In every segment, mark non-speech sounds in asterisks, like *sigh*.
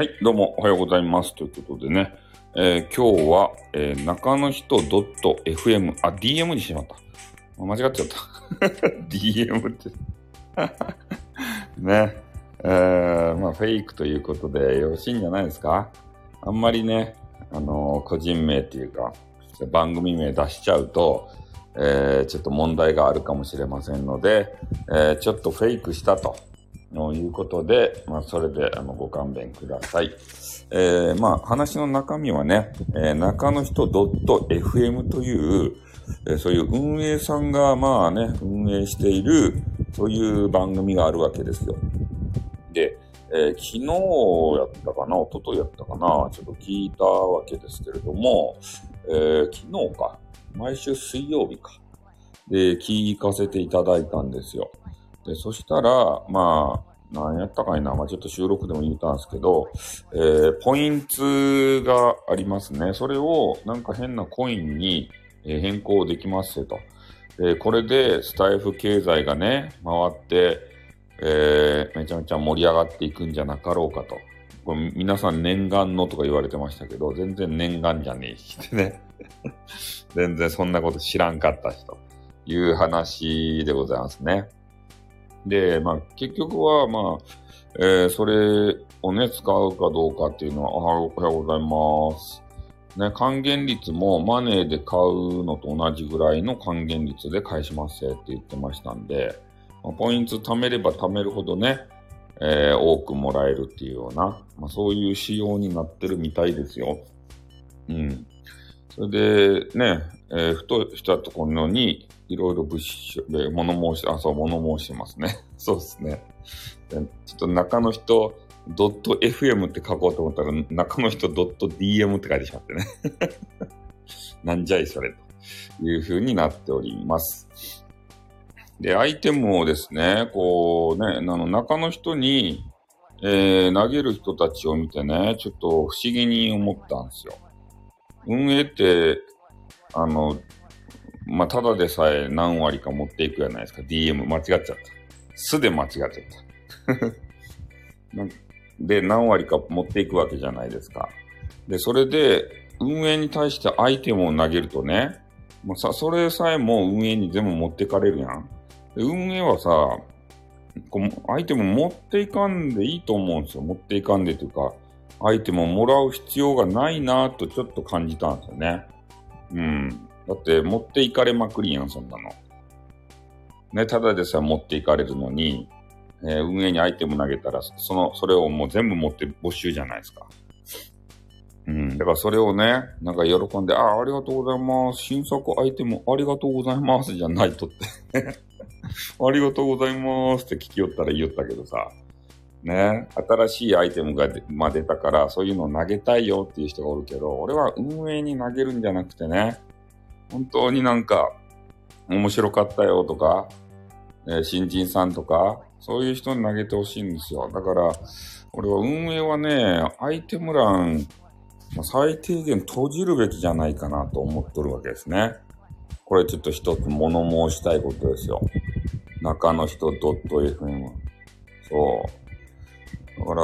はい、どうもおはようございます。ということでね、えー今日は、えー中の人 .fm、あ、DM にしまった。間違っちゃった。*laughs* DM って。*laughs* ね。えーまあ、フェイクということでよろしいんじゃないですか？あんまりね、あのー個人名っていうか、番組名出しちゃうと、えーちょっと問題があるかもしれませんので、えーちょっとフェイクしたと。ということで、まあ、それで、あの、ご勘弁ください。えーまあ、話の中身はね、えー中の人 .fm という、えーそういう運営さんが、まあね、運営している、そういう番組があるわけですよ。で、えー昨日やったかな、一昨日やったかな、ちょっと聞いたわけですけれども、えー昨日か、毎週水曜日か、で、聞かせていただいたんですよ。で、そしたら、まあ、何やったかいな、まあちょっと収録でも言ったんですけど、えーポイントがありますね。それをなんか変なコインに変更できますよと。えーこれでスタイフ経済がね、回って、えーめちゃめちゃ盛り上がっていくんじゃなかろうかと。これ皆さん念願のとか言われてましたけど、全然念願じゃねえしってね。*laughs* 全然そんなこと知らんかったしという話でございますね。で、まあ結局はまあ、えーそれをね、使うかどうかっていうのは、おはようございます。ね、還元率もマネーで買うのと同じぐらいの還元率で返しますって言ってましたんで、まあポイント貯めれば貯めるほどね、えー多くもらえるっていうような、まあ、そういう仕様になってるみたいですよ。うん。それで、ね、えーふとしたところに、いろいろ物資で物申し、あ、そう、物申しますね。*laughs* そうですね。ちょっと中の人、ドット FM って書こうと思ったら、中の人ドット DM って書いてしまってね。*laughs* なんじゃいそれという風になっております。で、アイテムをですね、こうね、あの中の人に、えー投げる人たちを見てね、ちょっと不思議に思ったんですよ。運営って、あの、まあ、ただでさえ何割か持っていくじゃないですか。DM 間違っちゃった。すで間違っちゃった。*laughs* で、何割か持っていくわけじゃないですか。で、それで、運営に対してアイテムを投げるとね、もうさ、それさえも運営に全部持ってかれるやん。で運営はさ、こうアイテム持っていかんでいいと思うんですよ。持っていかんでというか、アイテムをもらう必要がないなとちょっと感じたんですよね。うん。だって持っていかれまくりやん、そんなの。ね、ただでさえ持っていかれるのに、えー運営にアイテム投げたら、その、それをもう全部持って没収じゃないですか。うん。だからそれをね、なんか喜んで、ああ、ありがとうございます。新作アイテムありがとうございます。じゃないとって。*laughs* ありがとうございますって聞きよったら言ったけどさ。ね、新しいアイテムが、まあ、出たから、そういうのを投げたいよっていう人がおるけど、俺は運営に投げるんじゃなくてね、本当になんか、面白かったよとか、えー新人さんとか、そういう人に投げてほしいんですよ。だから、俺は運営はね、アイテム欄、まあ最低限閉じるべきじゃないかなと思っとるわけですね。これちょっと一つ物申したいことですよ。中の人 .fm。そう。か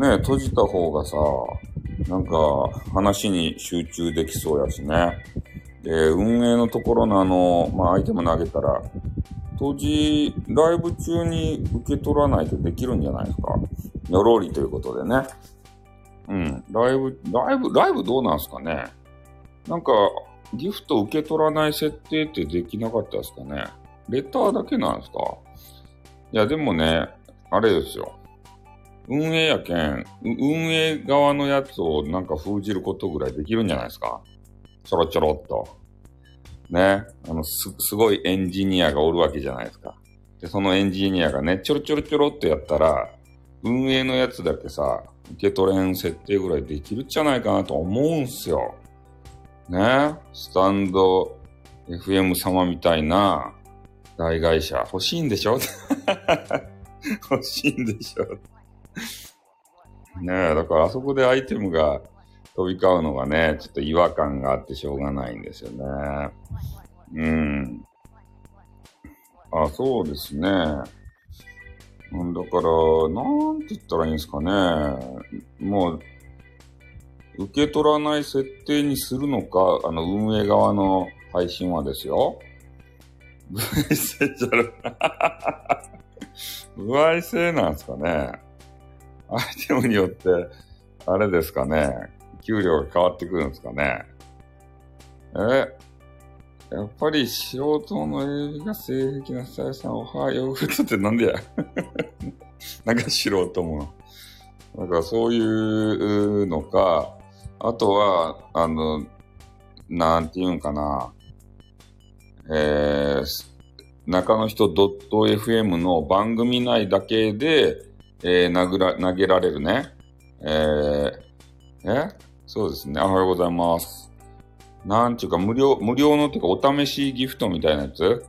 ら、ね、閉じた方がさ、なんか話に集中できそうやしね。で、運営のところのあの、まあ、アイテム投げたら、当時、ライブ中に受け取らないとできるんじゃないですか。よろりということでね。うん。ライブ、ライブ、ライブどうなんすかねなんか、ギフト受け取らない設定ってできなかったですかねレターだけなんですかいや、でもね、あれですよ。運営やけん、運営側のやつをなんか封じることぐらいできるんじゃないですか？ちょろちょろっと。ね。あの、す、すごいエンジニアがおるわけじゃないですか。で、そのエンジニアがね、ちょろちょろちょろってやったら、運営のやつだけさ、受け取れん設定ぐらいできるんじゃないかなと思うんすよ。ね。スタンド FM 様みたいな大会社欲しいんでしょ？欲しいんでしょ？*laughs* *laughs* ねえ、だからあそこでアイテムが飛び交うのがね、ちょっと違和感があってしょうがないんですよね。うん。あ、そうですね。うんだから、なんて言ったらいいんですかね。もう、受け取らない設定にするのか、あの、運営側の配信はですよ。*laughs* 不愛性じゃる。不愛性なんですかね。アイテムによって、あれですかね。給料が変わってくるんですかね。えやっぱり素人の映画性癖なさやさん、おはようってなんでや *laughs* なんか素人も。なんかそういうのか、あとは、あの、なんていうんかな。えー、中の人 .fm の番組内だけで、えー、投げら投げられるね。えー、え？そうですね。おはようございます。なんちゅうか、無料、無料のっていうか、お試しギフトみたいなやつ？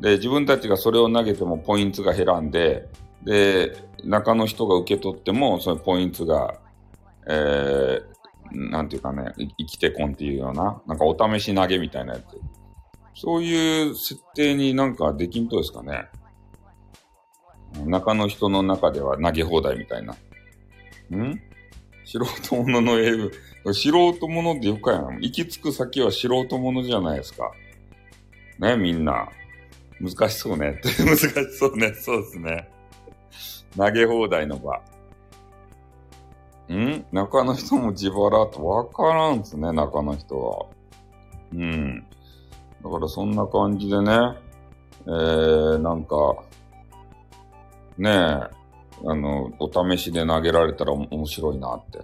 で、自分たちがそれを投げてもポイントが減らんで、で、中の人が受け取っても、そのポイントが、えー、なんていうかね、生きてこんっていうような、なんかお試し投げみたいなやつ。そういう設定になんかできんとですかね。中の人の中では投げ放題みたいな。ん？素人者の英語。素人者でよかやん。行き着く先は素人者じゃないですか。ね、みんな。難しそうね。*laughs* 難しそうね。そうですね。投げ放題の場。ん？中の人も自腹とわからんすね、中の人は。うん。だからそんな感じでね、えー、なんか、ねえ、あの、お試しで投げられたら面白いなって。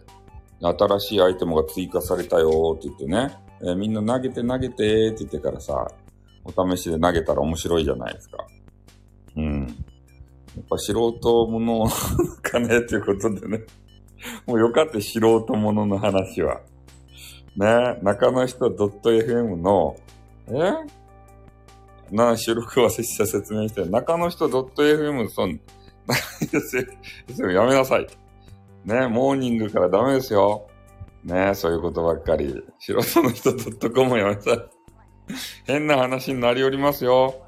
新しいアイテムが追加されたよって言ってね、えー、みんな投げて投げてって言ってからさ、お試しで投げたら面白いじゃないですか。うん。やっぱ素人ものかねっていうことでね。もうよかった素人ものの話は。ね中の人 .fm のえ？な、収録は拙者説明して、中の人 .fm そん、やめなさい。ね、モーニングからダメですよ。ね、そういうことばっかり。素人の人 .com やめなさい。変な話になりおりますよ。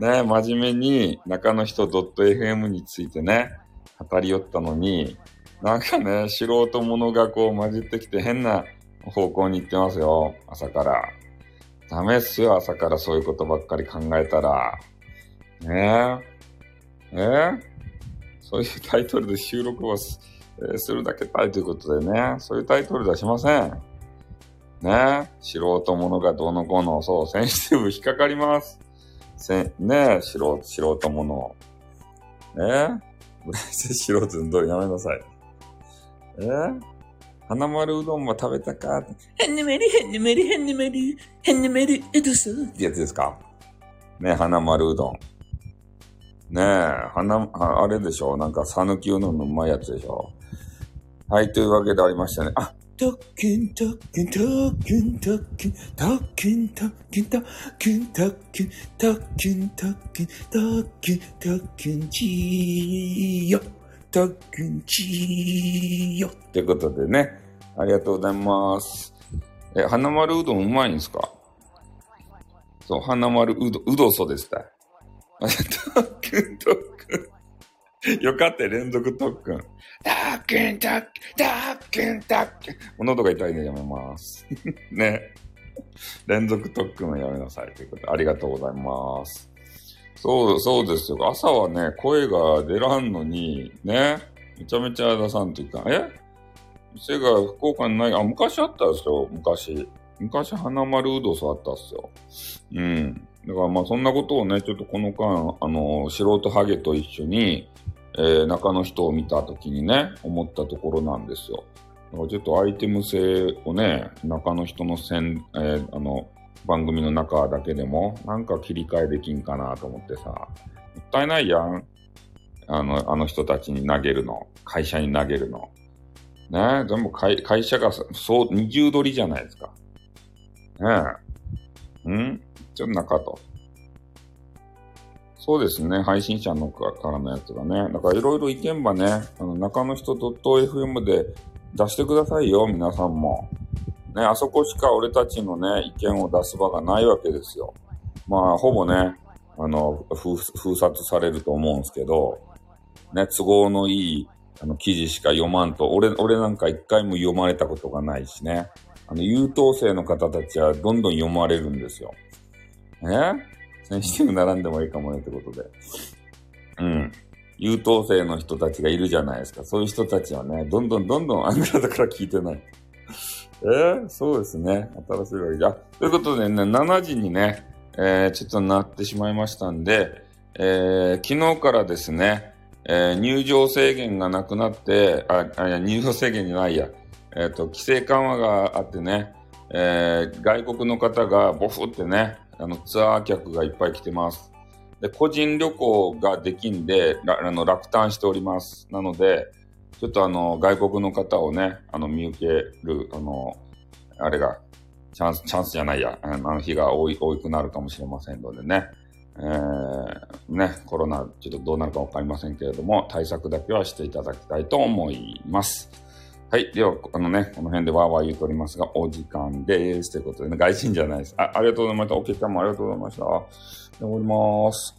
ね、真面目に中の人ドット .fm についてね、語り寄ったのに、なんかね、素人者がこう混じってきて変な方向に行ってますよ。朝から。ダメっすよ、朝からそういうことばっかり考えたら。ねえ。え、そういうタイトルで収録をす, *laughs* えー、するだけたいということでね、そういうタイトル出しません。ね素人者がどうのこうの、そう、センシティブ引っかかります。せね素人、素人者。ねえ？*laughs* 素人どうやめなさい。え？ー花丸うどんも食べたか？へんねめりへんねめりへんねめりへんねめりえどすってやつですか？ね花丸うどん。ねえ、花、あれでしょ？なんか、さぬきうどんのうまいやつでしょ？はい、というわけでありましたね。あ、特訓特訓特訓特訓特訓特訓特訓特訓特訓特訓特訓特訓ちよたくんちよ。ということでね、ありがとうございます。え、花丸うどんうまいんですか？そう、花丸うどん、うどそでした。たっくんとっくん。よかった連続特訓。たっくんたっくん、たっくんたっくん。喉が痛いね、やめます。*laughs* ね。連続特訓はやめなさいということで、ありがとうございます。そう、そうですよ。朝はね、声が出らんのに、ね、めちゃめちゃ出さんというか、え？店が福岡にない、あ、昔あったんですよ、昔。昔、花丸うどんあったっすよ。うん。だからまあそんなことをね、ちょっとこの間、あの、素人ハゲと一緒に、えー、中の人を見た時にね、思ったところなんですよ。だからちょっとアイテム性をね、中の人のせん、えー、あの、番組の中だけでも、なんか切り替えできんかなと思ってさ、もったいないやん。あの、あの人たちに投げるの。会社に投げるの。ね、全部会会社が、そう、二重取りじゃないですか。ねえ。ん？ちょっと中と。そうですね。配信者のからのやつがね。だからいろいろ意見ばね、あの中の人 .fm で出してくださいよ、皆さんも。ね、あそこしか俺たちのね、意見を出す場がないわけですよ。まあ、ほぼね、あの、封殺されると思うんですけど、ね、都合のいい、あの、記事しか読まんと、俺、俺なんか一回も読まれたことがないしね。あの、優等生の方たちはどんどん読まれるんですよ。えセンシティブ並んでもいいかもねってことで。うん。優等生の人たちがいるじゃないですか。そういう人たちはね、どんどんどんどんアングラだから聞いてない。えー、そうですね。新しいわけじゃ。ということでね、7時にね、えー、ちょっとなってしまいましたんで、えー、昨日からですね、えー、入場制限がなくなって、あ、あいや入場制限じゃないや、えっ、ー、と、規制緩和があってね、えー、外国の方がボフってね、あの、ツアー客がいっぱい来てます。で、個人旅行ができんで、あの、落胆しております。なので、ちょっとあの、外国の方をね、あの、見受ける、あの、あれが、チャンス、チャンスじゃないや、あの日が多い、多くなるかもしれませんのでね。えー、ね、コロナ、ちょっとどうなるかわかりませんけれども、対策だけはしていただきたいと思います。はい。では、あのね、この辺でわーわー言うとおりますが、お時間です。ということでね、外人じゃないです。あ、ありがとうございました。お客様ありがとうございました。で終わります。